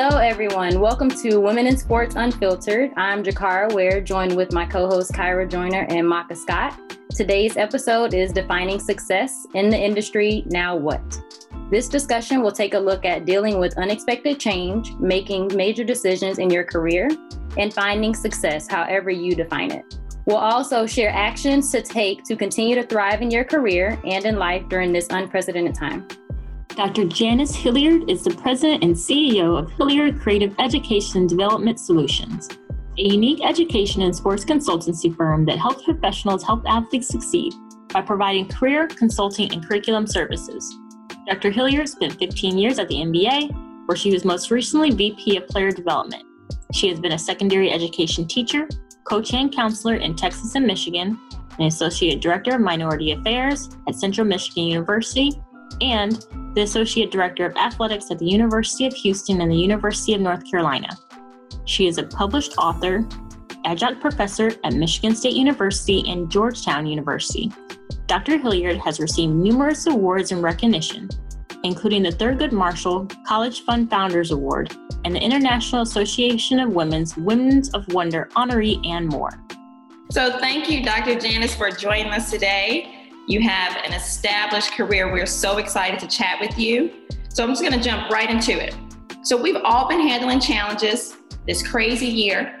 Hello, everyone. Welcome to Women in Sports Unfiltered. I'm Jakara Ware, joined with my co hosts Kyra Joyner and Maka Scott. Today's episode is Defining Success in the Industry Now What? This discussion will take a look at dealing with unexpected change, making major decisions in your career, and finding success, however you define it. We'll also share actions to take to continue to thrive in your career and in life during this unprecedented time. Dr. Janice Hilliard is the president and CEO of Hilliard Creative Education Development Solutions, a unique education and sports consultancy firm that helps professionals help athletes succeed by providing career, consulting, and curriculum services. Dr. Hilliard spent 15 years at the NBA, where she was most recently VP of Player Development. She has been a secondary education teacher, coach, and counselor in Texas and Michigan, an associate director of minority affairs at Central Michigan University, and the Associate Director of Athletics at the University of Houston and the University of North Carolina. She is a published author, adjunct professor at Michigan State University and Georgetown University. Dr. Hilliard has received numerous awards and recognition, including the Thurgood Marshall College Fund Founders Award and the International Association of Women's Women's of Wonder honoree and more. So, thank you, Dr. Janice, for joining us today. You have an established career. We're so excited to chat with you. So I'm just going to jump right into it. So we've all been handling challenges this crazy year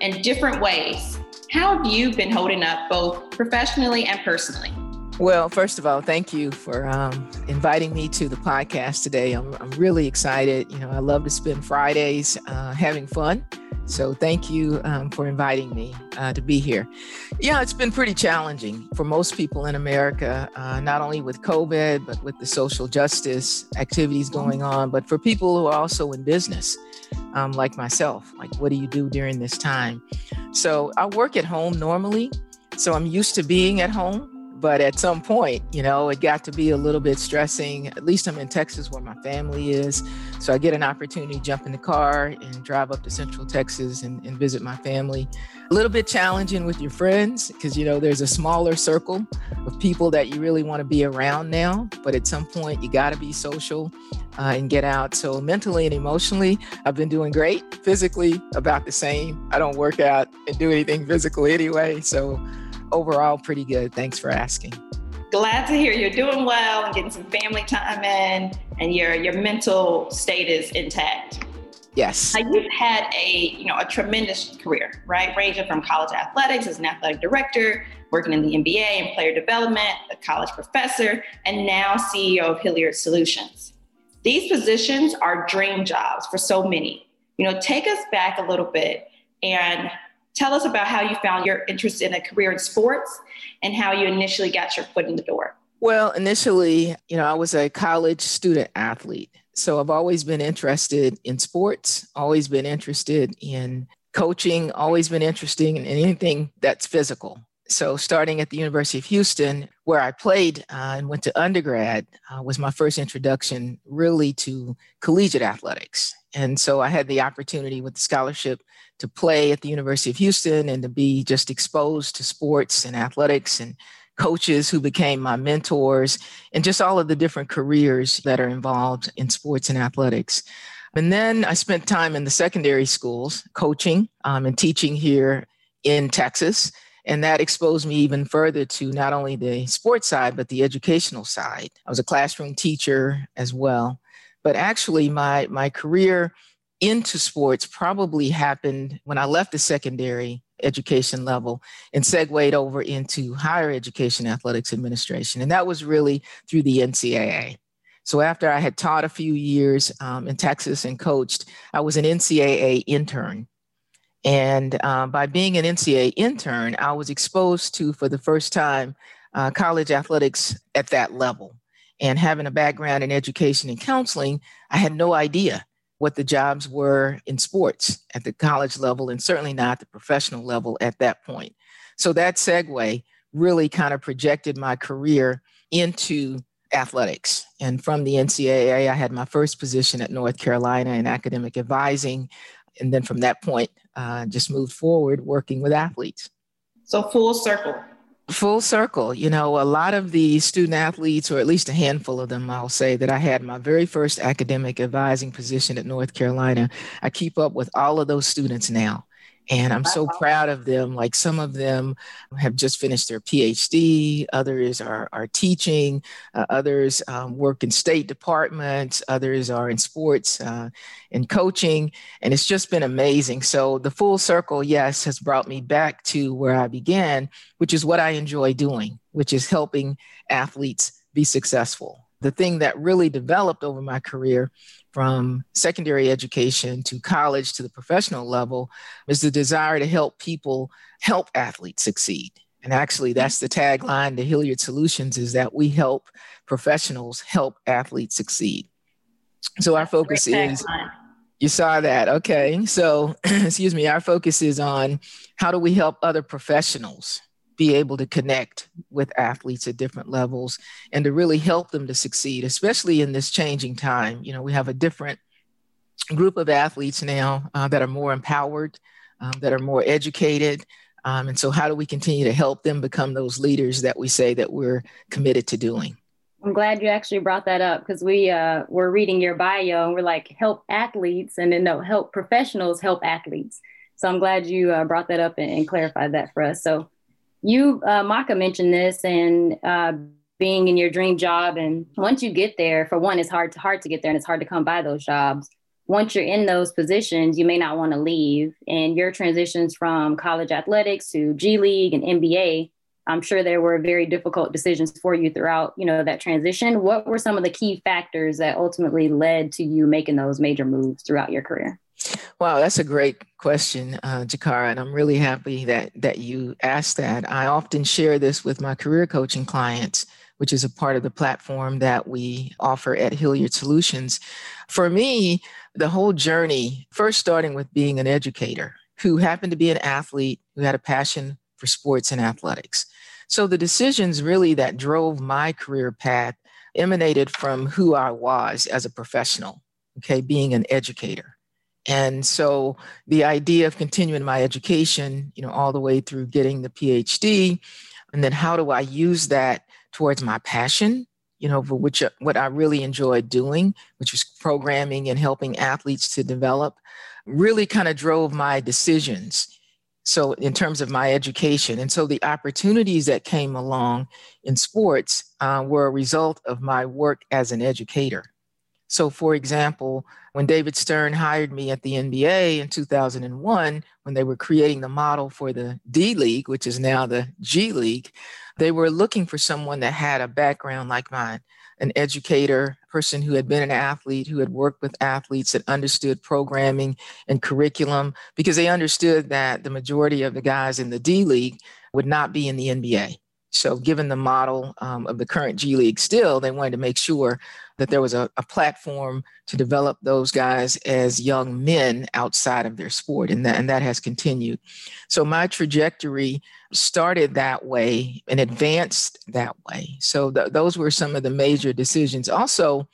in different ways. How have you been holding up both professionally and personally? Well, first of all, thank you for um, inviting me to the podcast today. I'm, I'm, really excited. You know, I love to spend Fridays uh, having fun so thank you um, for inviting me uh, to be here. Yeah, it's been pretty challenging for most people in America, uh, not only with COVID, but with the social justice activities going on, but for people who are also in business, um, like myself. Like, what do you do during this time? So I work at home normally. So I'm used to being at home but at some point, you know, it got to be a little bit stressing. At least I'm in Texas where my family is. So I get an opportunity to jump in the car and drive up to Central Texas and, and visit my family. A little bit challenging with your friends because, you know, there's a smaller circle of people that you really want to be around now. But at some point, you got to be social uh, and get out. So mentally and emotionally, I've been doing great. Physically, about the same. I don't work out and do anything physical anyway. So overall pretty good. Thanks for asking. Glad to hear you're doing well and getting some family time in and your your mental state is intact. Yes. Now you've had a you know a tremendous career, right? Ranging from college athletics as an athletic director, working in the NBA and player development, a college professor, and now CEO of Hilliard Solutions. These positions are dream jobs for so many. You know, take us back a little bit and Tell us about how you found your interest in a career in sports and how you initially got your foot in the door. Well, initially, you know, I was a college student athlete. So I've always been interested in sports, always been interested in coaching, always been interested in anything that's physical. So, starting at the University of Houston, where I played uh, and went to undergrad, uh, was my first introduction really to collegiate athletics. And so I had the opportunity with the scholarship to play at the University of Houston and to be just exposed to sports and athletics and coaches who became my mentors and just all of the different careers that are involved in sports and athletics. And then I spent time in the secondary schools coaching um, and teaching here in Texas. And that exposed me even further to not only the sports side, but the educational side. I was a classroom teacher as well. But actually, my, my career into sports probably happened when I left the secondary education level and segued over into higher education athletics administration. And that was really through the NCAA. So after I had taught a few years um, in Texas and coached, I was an NCAA intern. And uh, by being an NCAA intern, I was exposed to, for the first time, uh, college athletics at that level. And having a background in education and counseling, I had no idea what the jobs were in sports at the college level and certainly not the professional level at that point. So that segue really kind of projected my career into athletics. And from the NCAA, I had my first position at North Carolina in academic advising. And then from that point, uh, just moved forward working with athletes. So full circle. Full circle. You know, a lot of the student athletes, or at least a handful of them, I'll say, that I had my very first academic advising position at North Carolina, I keep up with all of those students now. And I'm so proud of them. Like some of them have just finished their PhD, others are, are teaching, uh, others um, work in state departments, others are in sports uh, and coaching. And it's just been amazing. So the full circle, yes, has brought me back to where I began, which is what I enjoy doing, which is helping athletes be successful. The thing that really developed over my career from secondary education to college to the professional level is the desire to help people help athletes succeed. And actually, that's the tagline to Hilliard Solutions is that we help professionals help athletes succeed. So our focus is you saw that. Okay. So, excuse me, our focus is on how do we help other professionals be able to connect with athletes at different levels and to really help them to succeed, especially in this changing time. You know, we have a different group of athletes now uh, that are more empowered, um, that are more educated. Um, and so, how do we continue to help them become those leaders that we say that we're committed to doing? I'm glad you actually brought that up because we uh, were reading your bio and we're like, help athletes, and then no, help professionals help athletes. So I'm glad you uh, brought that up and, and clarified that for us. So you, uh, Maka mentioned this and uh, being in your dream job. And once you get there, for one, it's hard to, hard to get there and it's hard to come by those jobs. Once you're in those positions, you may not want to leave. And your transitions from college athletics to G League and NBA, I'm sure there were very difficult decisions for you throughout, you know, that transition. What were some of the key factors that ultimately led to you making those major moves throughout your career? Wow, that's a great question, uh, Jakara, and I'm really happy that that you asked that. I often share this with my career coaching clients, which is a part of the platform that we offer at Hilliard Solutions. For me, the whole journey, first starting with being an educator who happened to be an athlete who had a passion for sports and athletics. So the decisions really that drove my career path emanated from who I was as a professional, okay, being an educator. And so the idea of continuing my education, you know, all the way through getting the PhD, and then how do I use that towards my passion, you know, for which what I really enjoyed doing, which was programming and helping athletes to develop, really kind of drove my decisions. So in terms of my education, and so the opportunities that came along in sports uh, were a result of my work as an educator. So, for example, when David Stern hired me at the NBA in 2001, when they were creating the model for the D League, which is now the G League, they were looking for someone that had a background like mine an educator, person who had been an athlete, who had worked with athletes, that understood programming and curriculum, because they understood that the majority of the guys in the D League would not be in the NBA. So, given the model um, of the current G League still, they wanted to make sure that there was a, a, platform to develop those guys as young men outside of their sport. And that, and that has continued. So, my trajectory started that way and advanced that way. So, th- those were some of the major decisions. Also,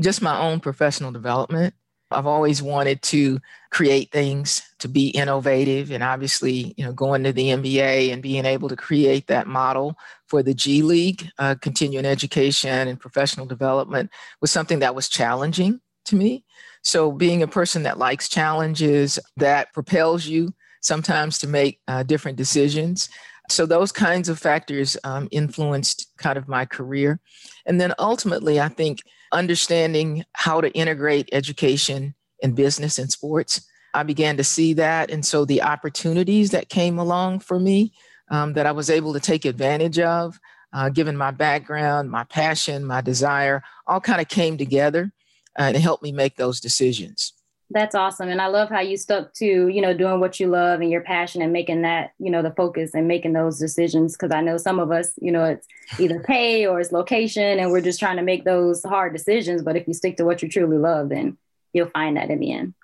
just my own professional development. I've always wanted to create things, to be innovative, and obviously, you know, going to the NBA and being able to create that model for the G League, uh, continuing education and professional development was something that was challenging to me. So, being a person that likes challenges, that propels you sometimes to make uh, different decisions. So, those kinds of factors um, influenced kind of my career. And then ultimately, I think understanding how to integrate education and business and sports. I began to see that. And so the opportunities that came along for me um, that I was able to take advantage of, uh, given my background, my passion, my desire, all kind of came together uh, and helped me make those decisions. That's awesome. And I love how you stuck to, you know, doing what you love and your passion and making that, you know, the focus and making those decisions. Cause I know some of us, you know, it's either pay or it's location and we're just trying to make those hard decisions. But if you stick to what you truly love, then you'll find that in the end.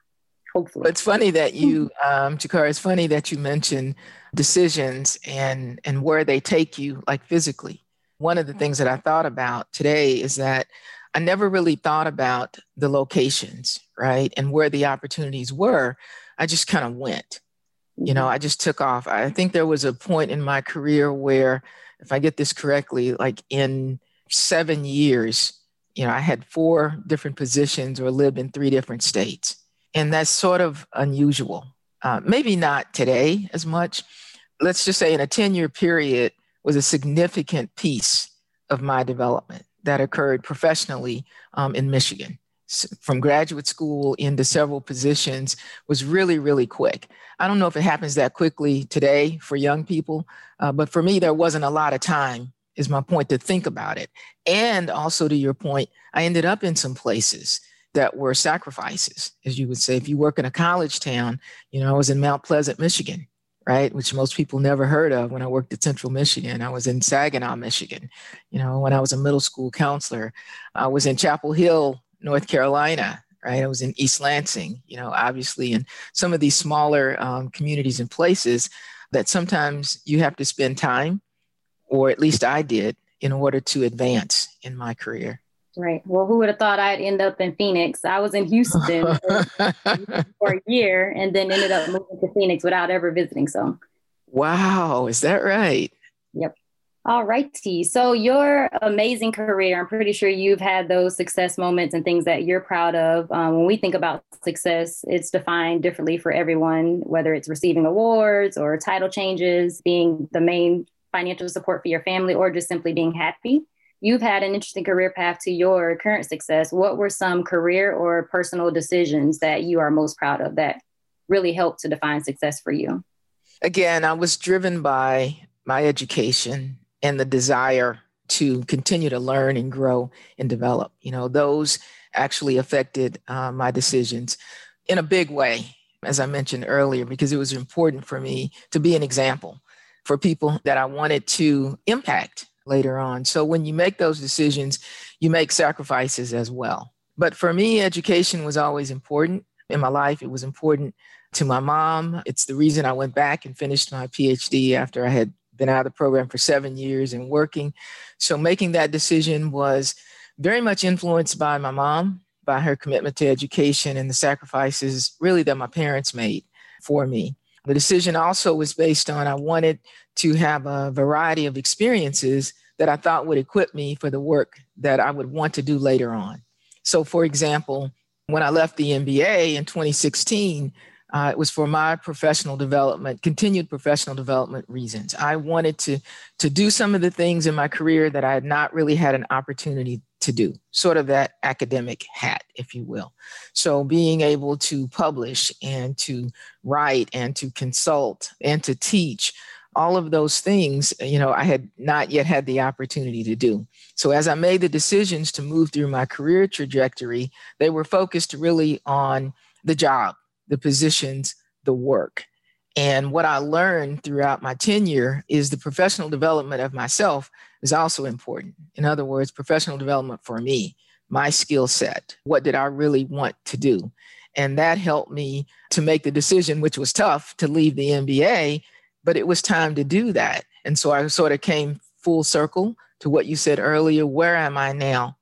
Hopefully. It's funny that you, um, Jakar, it's funny that you mentioned decisions and and where they take you, like physically. One of the things that I thought about today is that I never really thought about the locations, right? And where the opportunities were. I just kind of went. You know, mm-hmm. I just took off. I think there was a point in my career where, if I get this correctly, like in seven years, you know, I had four different positions or lived in three different states. And that's sort of unusual. Uh, maybe not today as much. Let's just say in a 10 year period was a significant piece of my development that occurred professionally um, in Michigan. from graduate school into several positions was really, really quick. I don't know if it happens that quickly today for young people, uh, but for me, there wasn't a lot of time is my point to think about it. And also to your point, I ended up in some places that were sacrifices, as you would say. If you work in a college town, you know, I was in Mount Pleasant, Michigan, right? Which most people never heard of when I worked at Central Michigan. I was in Saginaw, Michigan. You know, when I was a middle school counselor, I was in Chapel Hill, North Carolina, right? I was in East Lansing, you know, obviously, in some of these smaller um, communities and places that sometimes you have to spend time or at least I did, in order to advance in my career. Right. Well, who would have thought I'd end up in Phoenix? I was in Houston for a year and then ended up moving to Phoenix without ever visiting. So, wow, is that right? Yep. All righty. So, your amazing career, I'm pretty sure you've had those success moments and things that you're proud of. Um, when we think about success, it's defined differently for everyone, whether it's receiving awards or title changes, being the main financial support for your family or just simply being happy. You've had an interesting career path to your current success. What were some career or personal decisions that you are most proud of that really helped to define success for you? Again, I was driven by my education and the desire to continue to learn and grow and develop. You know, those actually affected uh, my decisions in a big way, as I mentioned earlier, because it was important for me to be an example for people that I wanted to impact later on. So when you make those decisions, you make sacrifices as well. But for me, education was always important in my life. It was important to my mom. It's the reason I went back and finished my PhD after I had been out of the program for seven years and working. So making that decision was very much influenced by my mom, by her commitment to education and the sacrifices really that my parents made for me. The decision also was based on I wanted to have a variety of experiences that I thought would equip me for the work that I would want to do later on. So, for example, when I left the NBA in 2016, uh, it was for my professional development, continued professional development reasons. I wanted to, to do some of the things in my career that I had not really had an opportunity to do, sort of that academic hat, if you will. So being able to publish and to write and to consult and to teach, all of those things, you know, I had not yet had the opportunity to do. So as I made the decisions to move through my career trajectory, they were focused really on the job, the positions, the work. And what I learned throughout my tenure is the professional development of myself is also important. In other words, professional development for me, my skill set. What did I really want to do? And that helped me to make the decision, which was tough to leave the NBA, but it was time to do that. And so I sort of came full circle to what you said earlier. Where am I now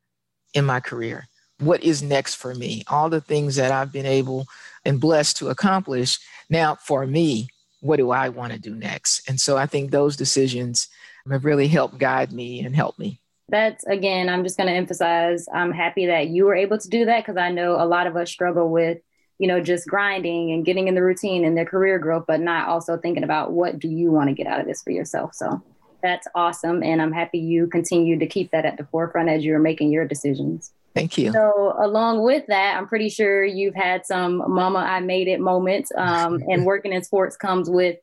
in my career? What is next for me? All the things that I've been able and blessed to accomplish. Now, for me, what do I want to do next? And so I think those decisions have really helped guide me and help me. That's again, I'm just going to emphasize I'm happy that you were able to do that because I know a lot of us struggle with, you know, just grinding and getting in the routine and their career growth, but not also thinking about what do you want to get out of this for yourself. So that's awesome. And I'm happy you continue to keep that at the forefront as you're making your decisions. Thank you. So, along with that, I'm pretty sure you've had some mama I made it moments. Um, and working in sports comes with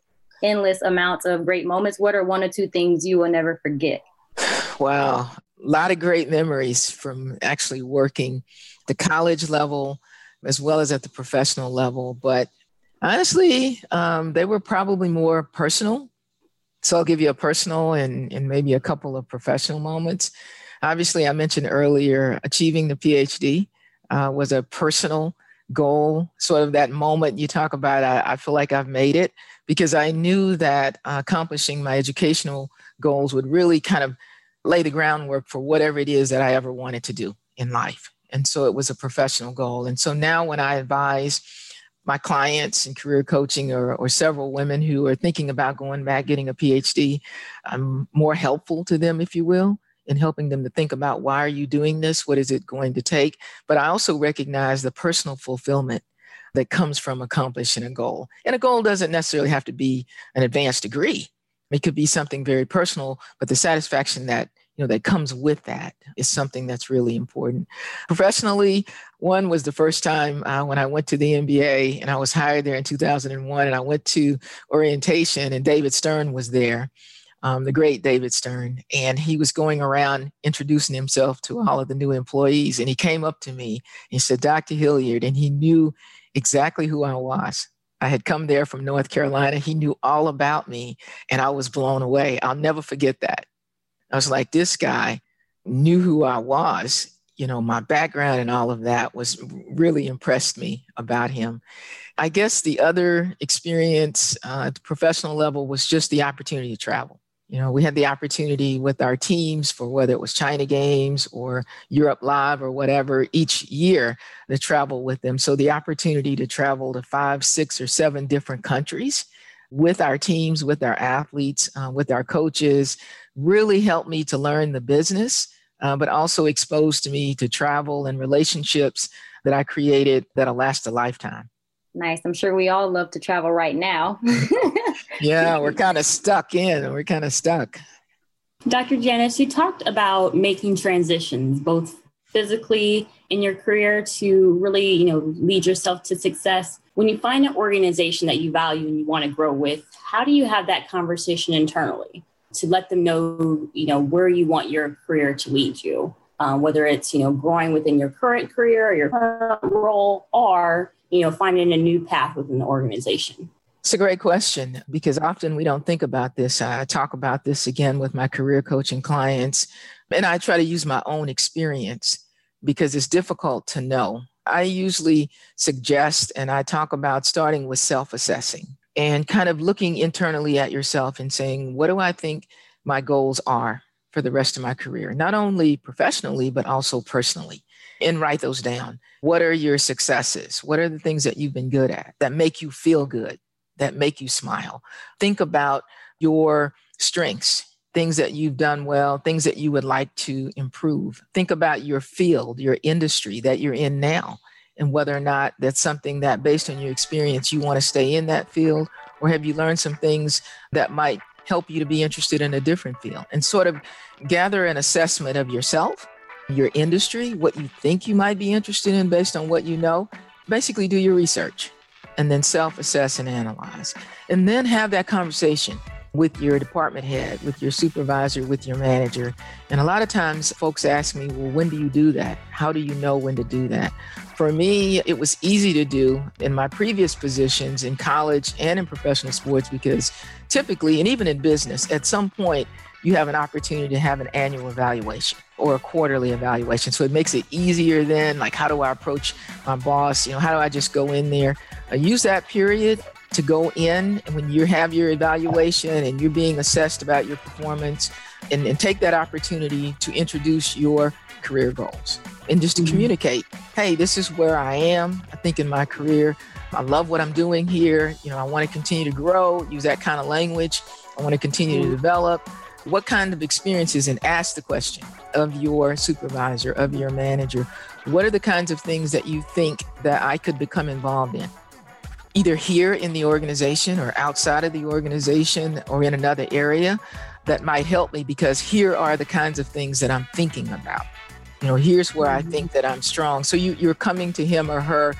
endless amounts of great moments. What are one or two things you will never forget? Wow. A lot of great memories from actually working the college level as well as at the professional level. But honestly, um, they were probably more personal. So I'll give you a personal and, and maybe a couple of professional moments. Obviously, I mentioned earlier achieving the PhD uh, was a personal goal, sort of that moment you talk about. I, I feel like I've made it because I knew that uh, accomplishing my educational goals would really kind of lay the groundwork for whatever it is that I ever wanted to do in life. And so it was a professional goal. And so now when I advise my clients in career coaching or, or several women who are thinking about going back, getting a PhD, I'm more helpful to them, if you will, in helping them to think about why are you doing this? What is it going to take? But I also recognize the personal fulfillment that comes from accomplishing a goal. And a goal doesn't necessarily have to be an advanced degree. It could be something very personal, but the satisfaction that you know that comes with that is something that's really important. Professionally, one was the first time uh, when I went to the NBA and I was hired there in 2001, and I went to orientation, and David Stern was there. Um, the great David Stern, and he was going around introducing himself to all of the new employees. And he came up to me and said, Dr. Hilliard, and he knew exactly who I was. I had come there from North Carolina. He knew all about me, and I was blown away. I'll never forget that. I was like, this guy knew who I was. You know, my background and all of that was really impressed me about him. I guess the other experience uh, at the professional level was just the opportunity to travel you know, we had the opportunity with our teams for whether it was China Games or Europe Live or whatever each year to travel with them. So the opportunity to travel to five, six, or seven different countries with our teams, with our athletes, uh, with our coaches really helped me to learn the business, uh, but also exposed me to travel and relationships that I created that'll last a lifetime. Nice. I'm sure we all love to travel right now. yeah, we're kind of stuck in. We're kind of stuck. Dr. Janice, you talked about making transitions, both physically in your career to really, you know, lead yourself to success. When you find an organization that you value and you want to grow with, how do you have that conversation internally to let them know, you know, where you want your career to lead you? Um, whether it's, you know, growing within your current career or your current role or you know, finding a new path within the organization? It's a great question because often we don't think about this. I talk about this again with my career coaching clients, and I try to use my own experience because it's difficult to know. I usually suggest and I talk about starting with self assessing and kind of looking internally at yourself and saying, what do I think my goals are for the rest of my career, not only professionally, but also personally? And write those down. What are your successes? What are the things that you've been good at that make you feel good, that make you smile? Think about your strengths, things that you've done well, things that you would like to improve. Think about your field, your industry that you're in now, and whether or not that's something that, based on your experience, you want to stay in that field, or have you learned some things that might help you to be interested in a different field and sort of gather an assessment of yourself your industry, what you think you might be interested in based on what you know. Basically, do your research and then self assess and analyze. And then have that conversation with your department head, with your supervisor, with your manager. And a lot of times folks ask me, well, when do you do that? How do you know when to do that? For me, it was easy to do in my previous positions in college and in professional sports because typically, and even in business, at some point, you have an opportunity to have an annual evaluation or a quarterly evaluation. So it makes it easier then. Like, how do I approach my boss? You know, how do I just go in there? Uh, use that period to go in and when you have your evaluation and you're being assessed about your performance and, and take that opportunity to introduce your career goals and just to mm-hmm. communicate hey this is where i am i think in my career i love what i'm doing here you know i want to continue to grow use that kind of language i want to continue to mm-hmm. develop what kind of experiences and ask the question of your supervisor of your manager what are the kinds of things that you think that i could become involved in? Either here in the organization or outside of the organization or in another area that might help me because here are the kinds of things that i'm thinking about. You know here's where i mm-hmm. think that i'm strong. So you, you're coming to him or her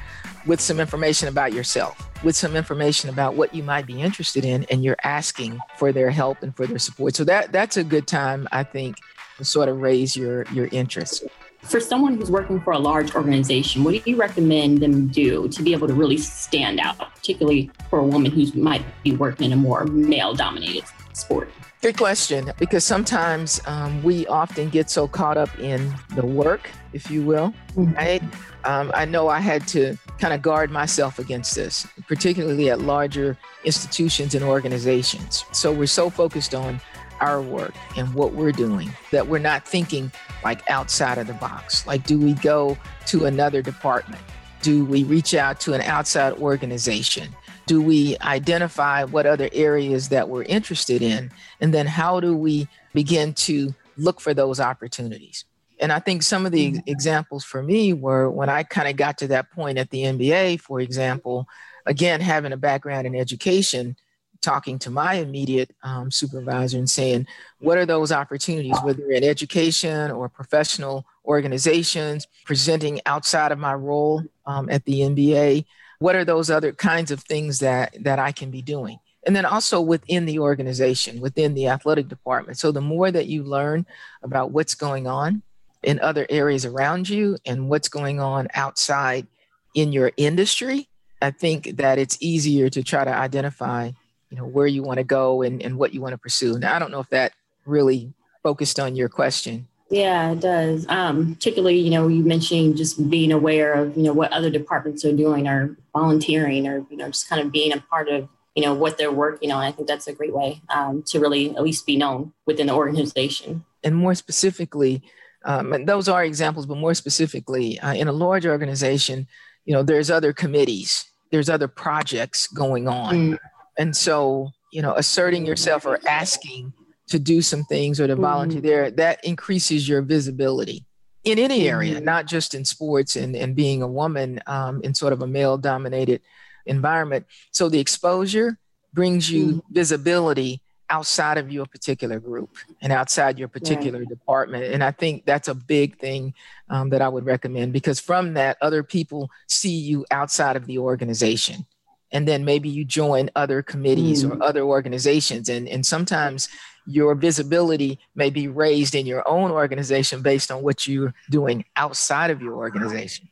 with some information about yourself with some information about what you might be interested in and you're asking for their help and for their support. So that that's a good time i think to sort of raise your your interest. For someone who's working for a large organization what do you recommend them do to be able to really stand out particularly for a woman who might be working in a more male dominated sport Good question, because sometimes um, we often get so caught up in the work, if you will, mm-hmm. right? Um, I know I had to kind of guard myself against this, particularly at larger institutions and organizations. So we're so focused on our work and what we're doing that we're not thinking like outside of the box. Like, do we go to another department? Do we reach out to an outside organization? Do we identify what other areas that we're interested in? And then how do we begin to look for those opportunities? And I think some of the examples for me were when I kind of got to that point at the NBA, for example, again, having a background in education, talking to my immediate um, supervisor and saying, what are those opportunities, whether in education or professional organizations, presenting outside of my role um, at the NBA? What are those other kinds of things that, that I can be doing? And then also within the organization, within the athletic department. So the more that you learn about what's going on in other areas around you and what's going on outside in your industry, I think that it's easier to try to identify you know where you want to go and, and what you want to pursue now i don't know if that really focused on your question yeah it does. Um, particularly you know you mentioning just being aware of you know what other departments are doing or volunteering or you know just kind of being a part of you know what they're working on. I think that's a great way um, to really at least be known within the organization. And more specifically um, and those are examples but more specifically uh, in a large organization you know there's other committees there's other projects going on. Mm. And so, you know, asserting yourself or asking to do some things or to volunteer mm-hmm. there, that increases your visibility in any area, mm-hmm. not just in sports and, and being a woman um, in sort of a male dominated environment. So the exposure brings you mm-hmm. visibility outside of your particular group and outside your particular department. And I think that's a big thing um, that I would recommend because from that, other people see you outside of the organization and then maybe you join other committees mm. or other organizations and, and sometimes your visibility may be raised in your own organization based on what you're doing outside of your organization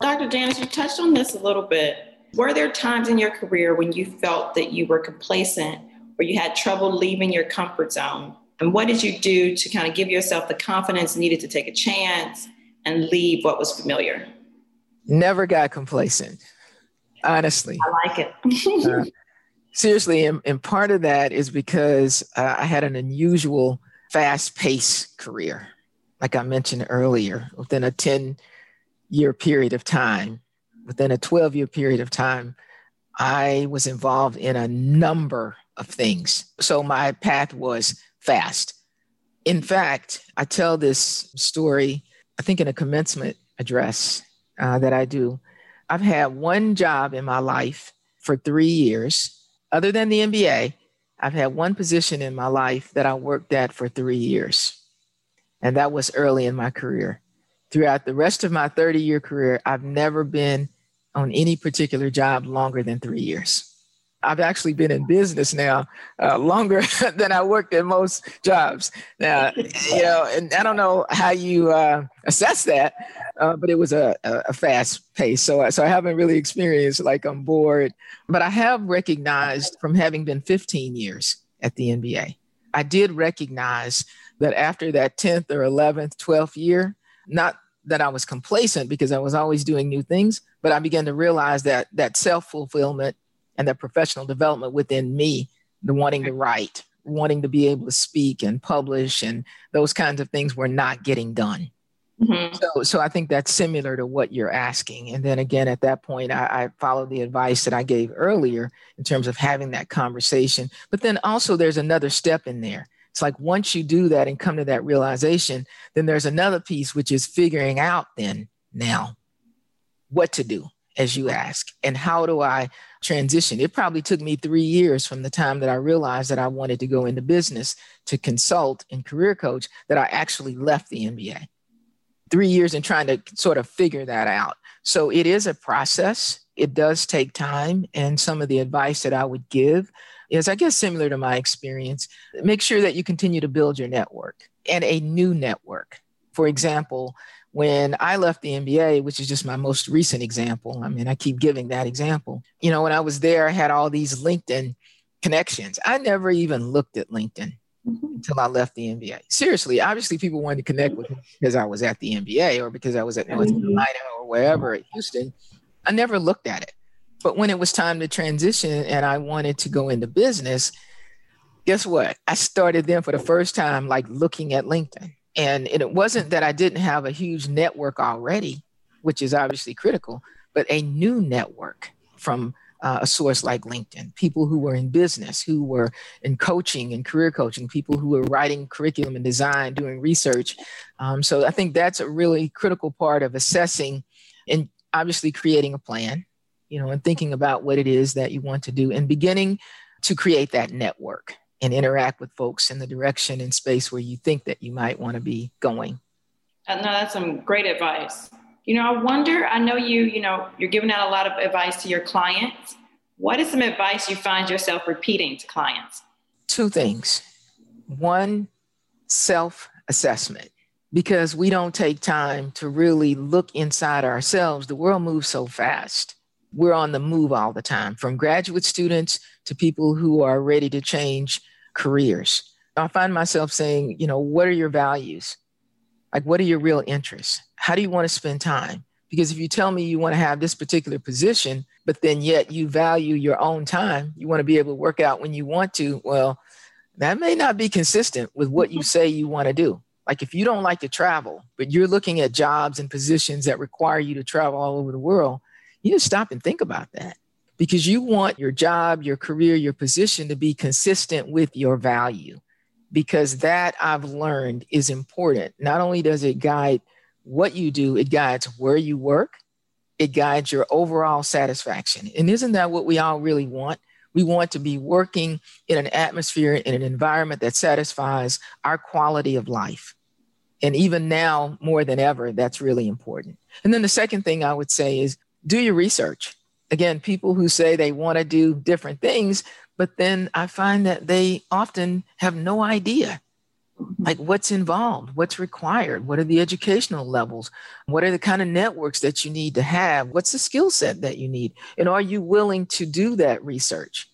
dr janice you touched on this a little bit were there times in your career when you felt that you were complacent or you had trouble leaving your comfort zone and what did you do to kind of give yourself the confidence needed to take a chance and leave what was familiar never got complacent honestly. I like it. Uh, seriously, and, and, part of that is because uh, I had an unusual fast paced career. Like I mentioned earlier, within a 10 year period of time, within a 12 year period of time, I was involved in a number of things. So my path was fast. In fact, I tell this story, I think, in a commencement address uh, that I do. I've had one job in my life for three years. Other than the NBA, I've had one position in my life that I worked at for three years. And that was early in my career. Throughout the rest of my 30 year career, I've never been on any particular job longer than three years. I've actually been in business now uh, longer than I worked at most jobs. Now, you know, and I don't know how you uh, assess that, uh, but it was a, a, fast pace. So, so I haven't really experienced like I'm bored, but I have recognized from having been 15 years at the NBA, I did recognize that after that 10th or 11th, 12th year, not that I was complacent because I was always doing new things, but I began to realize that that self fulfillment and that professional development within me, the wanting to write, wanting to be able to speak and publish, and those kinds of things were not getting done. Mm-hmm. So, so I think that's similar to what you're asking. And then again, at that point, I, I followed the advice that I gave earlier in terms of having that conversation. But then also, there's another step in there. It's like once you do that and come to that realization, then there's another piece, which is figuring out then now what to do as you ask and how do i transition? It probably took me three years from the time that i realized that i wanted to go into business to consult and career coach that i actually left the nba three years in trying to sort of figure that out. So it is a process. It does take time and some of the advice that i would give is i guess similar to my experience make sure that you continue to build your network and a new network. For example when I left the NBA, which is just my most recent example, I mean, I keep giving that example. You know, when I was there, I had all these LinkedIn connections. I never even looked at LinkedIn mm-hmm. until I left the NBA. Seriously, obviously, people wanted to connect with me because I was at the NBA or because I was at North mm-hmm. Carolina or wherever at Houston. I never looked at it. But when it was time to transition and I wanted to go into business, guess what? I started then for the first time, like looking at LinkedIn and, it wasn't that I didn't have a huge network already, which is obviously critical, but a new network from uh, a source like LinkedIn, people who were in business, who were in coaching and career coaching, people who were writing curriculum and design, doing research. Um, so I think that's a really critical part of assessing and obviously creating a plan, you know, and thinking about what it is that you want to do and beginning to create that network and interact with folks in the direction and space where you think that you might want to be going. Uh, no, that's some great advice. You know, I wonder, I know you, you know, you're giving out a lot of advice to your clients. What is some advice you find yourself repeating to clients? Two things. One, self assessment, because we don't take time to really look inside ourselves. The world moves so fast. We're on the move all the time, from graduate students to people who are ready to change careers. I find myself saying, you know, what are your values? Like, what are your real interests? How do you want to spend time? Because if you tell me you want to have this particular position, but then yet you value your own time, you want to be able to work out when you want to, well, that may not be consistent with what you say you want to do. Like if you don't like to travel, but you're looking at jobs and positions that require you to travel all over the world, you just stop and think about that because you want your job, your career, your position to be consistent with your value because that I've learned is important. Not only does it guide what you do, it guides where you work, it guides your overall satisfaction. And isn't that what we all really want? We want to be working in an atmosphere, in an environment that satisfies our quality of life. And even now, more than ever, that's really important. And then the second thing I would say is do your research. Again, people who say they want to do different things, but then I find that they often have no idea like what's involved, what's required, what are the educational levels, what are the kind of networks that you need to have, what's the skill set that you need, and are you willing to do that research?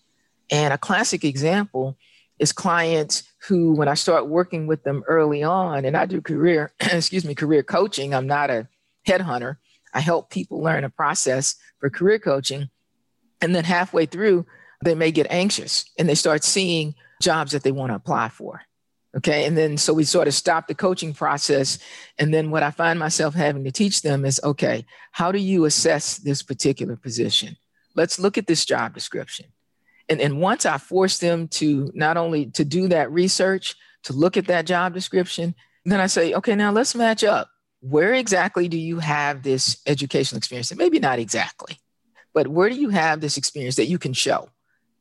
And a classic example is clients who, when I start working with them early on, and I do career, excuse me, career coaching, I'm not a headhunter. I help people learn a process for career coaching. And then halfway through, they may get anxious and they start seeing jobs that they want to apply for. Okay. And then so we sort of stop the coaching process. And then what I find myself having to teach them is okay, how do you assess this particular position? Let's look at this job description. And, and once I force them to not only to do that research, to look at that job description, then I say, okay, now let's match up. Where exactly do you have this educational experience? And maybe not exactly, but where do you have this experience that you can show?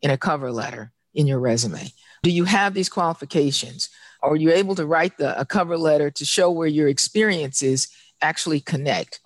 in a cover letter in your resume? Do you have these qualifications? Are you able to write the, a cover letter to show where your experiences actually connect?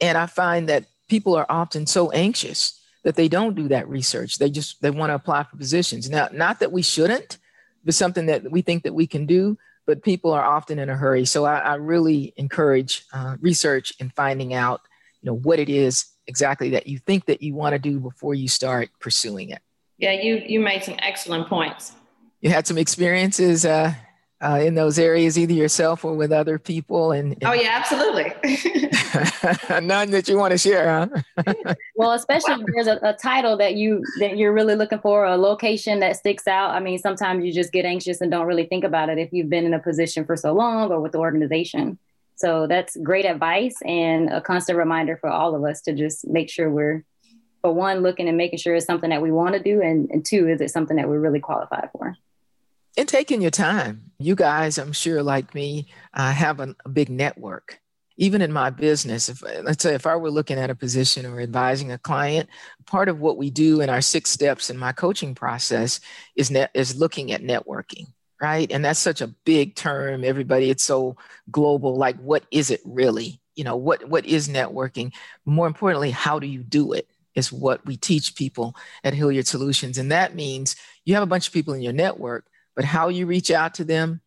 And I find that people are often so anxious that they don't do that research. They just they want to apply for positions. Now, not that we shouldn't, but something that we think that we can do. But people are often in a hurry. So I, I really encourage uh, research and finding out, you know, what it is exactly that you think that you want to do before you start pursuing it. Yeah, you you made some excellent points. You had some experiences uh, uh, in those areas, either yourself or with other people, and, and oh yeah, absolutely. none that you want to share, huh? well, especially if there's a, a, title that you that you're really looking for, a location that sticks out. I mean, sometimes you just get anxious and don't really think about it if you've been in a position for so long or with the organization. So that's great advice and a constant reminder for all of us to just make sure we're for one, looking and making sure it's something that we want to do, and, and two, is it something that we're really qualified for? And taking your time. You guys, I'm sure, like me, uh, have a, a big network. Even in my business, if let's say if I were looking at a position or advising a client, part of what we do in our six steps in my coaching process is net, is looking at networking right? And that's such a big term. Everybody, it's so global. Like, what is it really? You know, what what is networking? More importantly, how do you do it? is what we teach people at Hilliard Solutions. And that means you have a bunch of people in your network, but how you reach out to them,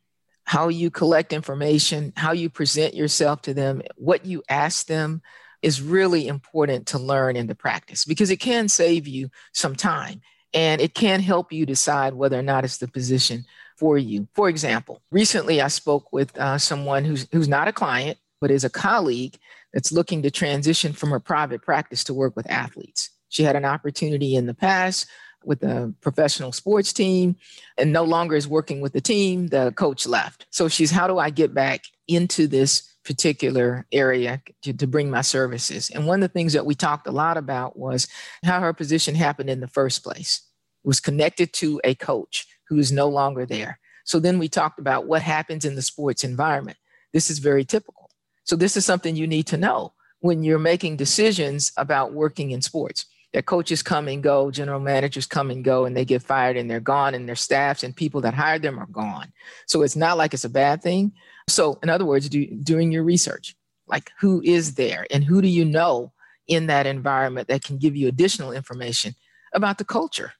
how you collect information, how you present yourself to them, what you ask them is really important to learn and to practice because it can save you some time and it can help you decide whether or not it's the position for you. For example, recently I spoke with uh, someone who's, who's not a client, but is a colleague that's looking to transition from her private practice to work with athletes. She had an opportunity in the past with a professional sports team and no longer is working with the team. The coach left. So she's, how do I get back into this particular area to, to, bring my services. And one of the things that we talked a lot about was how her position happened in the first place. It was connected to a coach who is no longer there. So then we talked about what happens in the sports environment. This is very typical. So this is something you need to know when you're making decisions about working in sports. That coaches come and go, general managers come and go, and they get fired and they're gone, and their staffs and people that hired them are gone. So it's not like it's a bad thing. So, in other words, do, doing your research, like who is there and who do you know in that environment that can give you additional information about the culture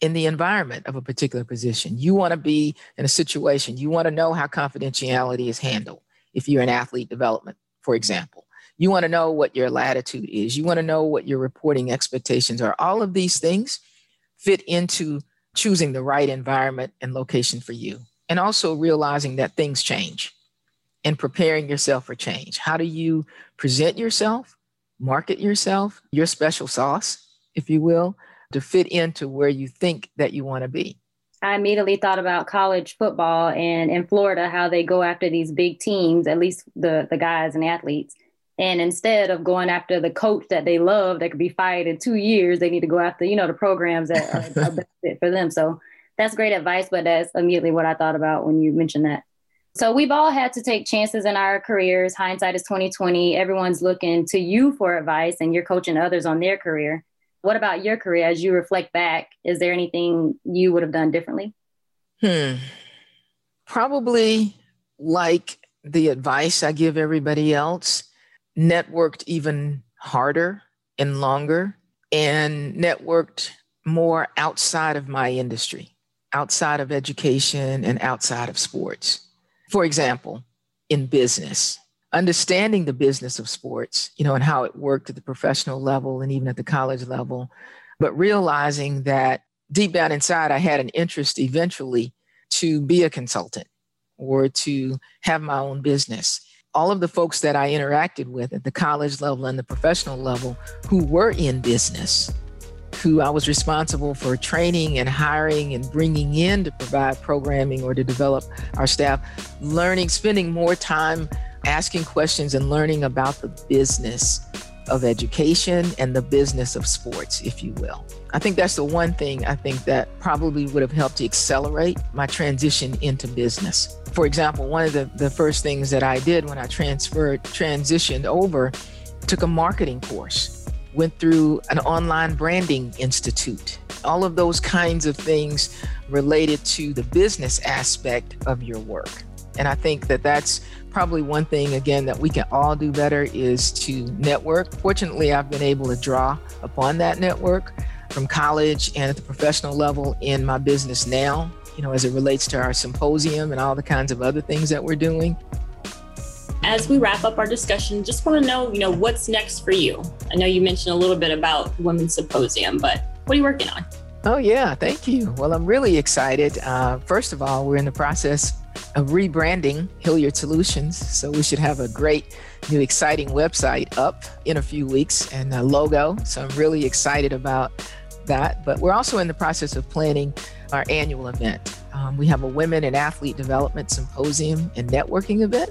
in the environment of a particular position. You want to be in a situation, you want to know how confidentiality is handled if you're in athlete development, for example. You want to know what your latitude is. You want to know what your reporting expectations are. All of these things fit into choosing the right environment and location for you. And also realizing that things change and preparing yourself for change. How do you present yourself, market yourself, your special sauce, if you will, to fit into where you think that you want to be? I immediately thought about college football and in Florida, how they go after these big teams, at least the, the guys and athletes, and instead of going after the coach that they love that could be fired in two years, they need to go after, you know, the programs that are, are benefit for them. So that's great advice, but that's immediately what I thought about when you mentioned that. So we've all had to take chances in our careers. Hindsight is 2020. Everyone's looking to you for advice and you're coaching others on their career. What about your career as you reflect back? Is there anything you would have done differently? Hmm. Probably like the advice I give everybody else networked even harder and longer and networked more outside of my industry, outside of education and outside of sports. For example, in business, understanding the business of sports, you know, and how it worked at the professional level and even at the college level, but realizing that deep down inside, I had an interest eventually to be a consultant or to have my own business all of the folks that I interacted with at the college level and the professional level who were in business, who I was responsible for training and hiring and bringing in to provide programming or to develop our staff, learning, spending more time asking questions and learning about the business of education and the business of sports, if you will. I think that's the one thing I think that probably would have helped to accelerate my transition into business for example, one of the, the first things that I did when I transferred, transitioned over, took a marketing course, went through an online branding institute, all of those kinds of things related to the business aspect of your work. And I think that that's probably one thing, again, that we can all do better is to network. Fortunately, I've been able to draw upon that network from college and at the professional level in my business now you know, as it relates to our symposium and all the kinds of other things that we're doing. As we wrap up our discussion, just want to know, you know, what's next for you? I know you mentioned a little bit about Women's Symposium, but what are you working on? Oh, yeah, thank you. Well, I'm really excited. Uh, first of all, we're in the process of rebranding Hilliard Solutions. So we should have a great new exciting website up in a few weeks and a logo. So I'm really excited about that. But we're also in the process of planning our annual event. Um, we have a Women and Athlete Development Symposium and Networking event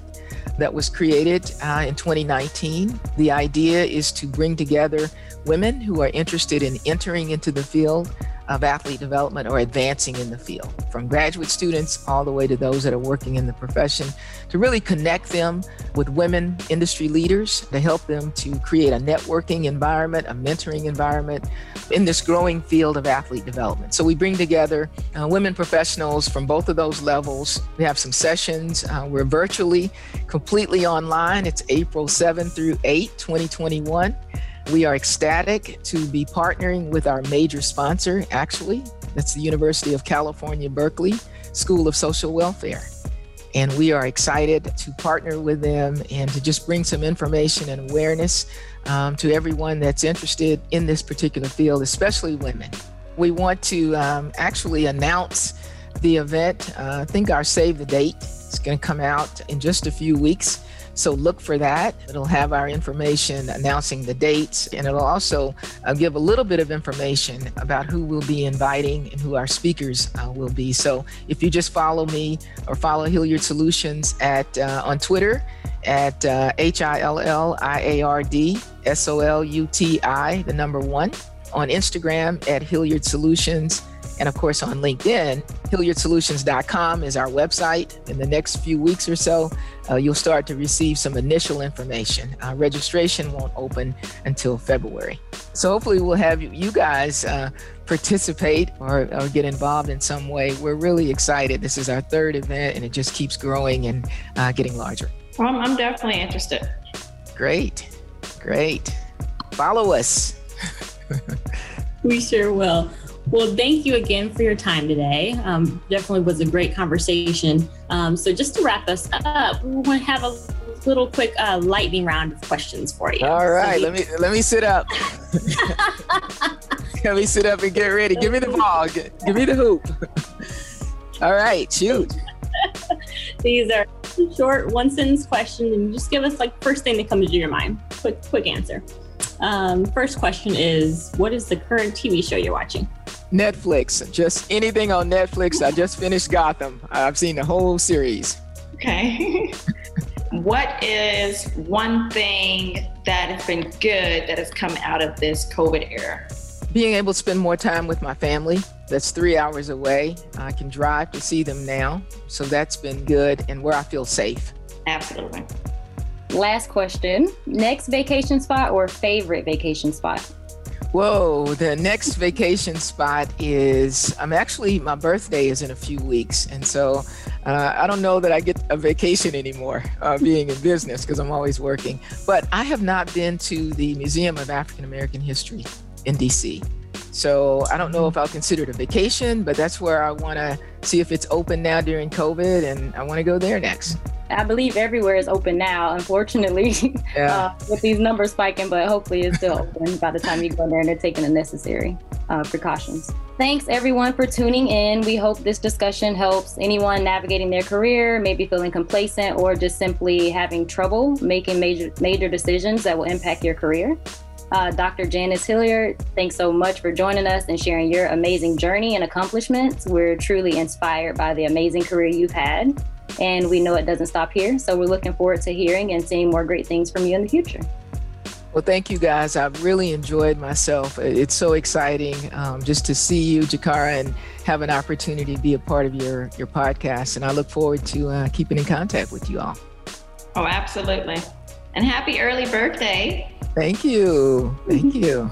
that was created uh, in 2019. The idea is to bring together women who are interested in entering into the field of athlete development or advancing in the field, from graduate students all the way to those that are working in the profession, to really connect them with women industry leaders to help them to create a networking environment, a mentoring environment in this growing field of athlete development. So we bring together uh, women professionals from both of those levels. We have some sessions. Uh, we're virtually completely online. It's April 7 through 8, 2021. We are ecstatic to be partnering with our major sponsor, actually. That's the University of California, Berkeley School of Social Welfare. And we are excited to partner with them and to just bring some information and awareness um, to everyone that's interested in this particular field, especially women. We want to um, actually announce the event. Uh, I think our save the date is going to come out in just a few weeks. So look for that. It'll have our information announcing the dates, and it'll also uh, give a little bit of information about who we'll be inviting and who our speakers uh, will be. So if you just follow me or follow Hilliard Solutions at uh, on Twitter at uh, H I L L I A R D S O L U T I, the number one, on Instagram at Hilliard Solutions and of course, on LinkedIn, HilliardSolutions.com is our website. In the next few weeks or so, uh, you'll start to receive some initial information. Uh, registration won't open until February. So hopefully, we'll have you, guys uh, participate or, or, get involved in some way. We're really excited. This is our third event, and it just keeps growing and uh, getting larger. Well, I'm, I'm definitely interested. Great, great. Follow us. we sure will. Well, thank you again for your time today. Um, definitely was a great conversation. Um, so, just to wrap us up, we want to have a little quick uh, lightning round of questions for you. All right, so let me let me sit up. let me sit up and get ready. Give me the ball. Give, give me the hoop. All right, shoot. These are short one sentence questions, and just give us like first thing that comes to your mind. Quick, quick answer. Um, first question is What is the current TV show you're watching? Netflix. Just anything on Netflix. I just finished Gotham. I've seen the whole series. Okay. what is one thing that has been good that has come out of this COVID era? Being able to spend more time with my family. That's three hours away. I can drive to see them now. So that's been good and where I feel safe. Absolutely. Last question. Next vacation spot or favorite vacation spot? Whoa, the next vacation spot is I'm actually, my birthday is in a few weeks. And so uh, I don't know that I get a vacation anymore uh, being in business because I'm always working. But I have not been to the Museum of African American History in DC. So I don't know if I'll consider it a vacation, but that's where I want to see if it's open now during COVID and I want to go there next. I believe everywhere is open now, unfortunately, yeah. uh, with these numbers spiking, but hopefully it's still open by the time you go there and they're taking the necessary uh, precautions. Thanks everyone for tuning in. We hope this discussion helps anyone navigating their career, maybe feeling complacent or just simply having trouble making major major decisions that will impact your career. Uh, Dr. Janice Hilliard, thanks so much for joining us and sharing your amazing journey and accomplishments. We're truly inspired by the amazing career you've had. And we know it doesn't stop here. So we're looking forward to hearing and seeing more great things from you in the future. Well, thank you guys. I've really enjoyed myself. It's so exciting um, just to see you, Jakara, and have an opportunity to be a part of your, your podcast. And I look forward to uh, keeping in contact with you all. Oh, absolutely. And happy early birthday. Thank you. Thank you.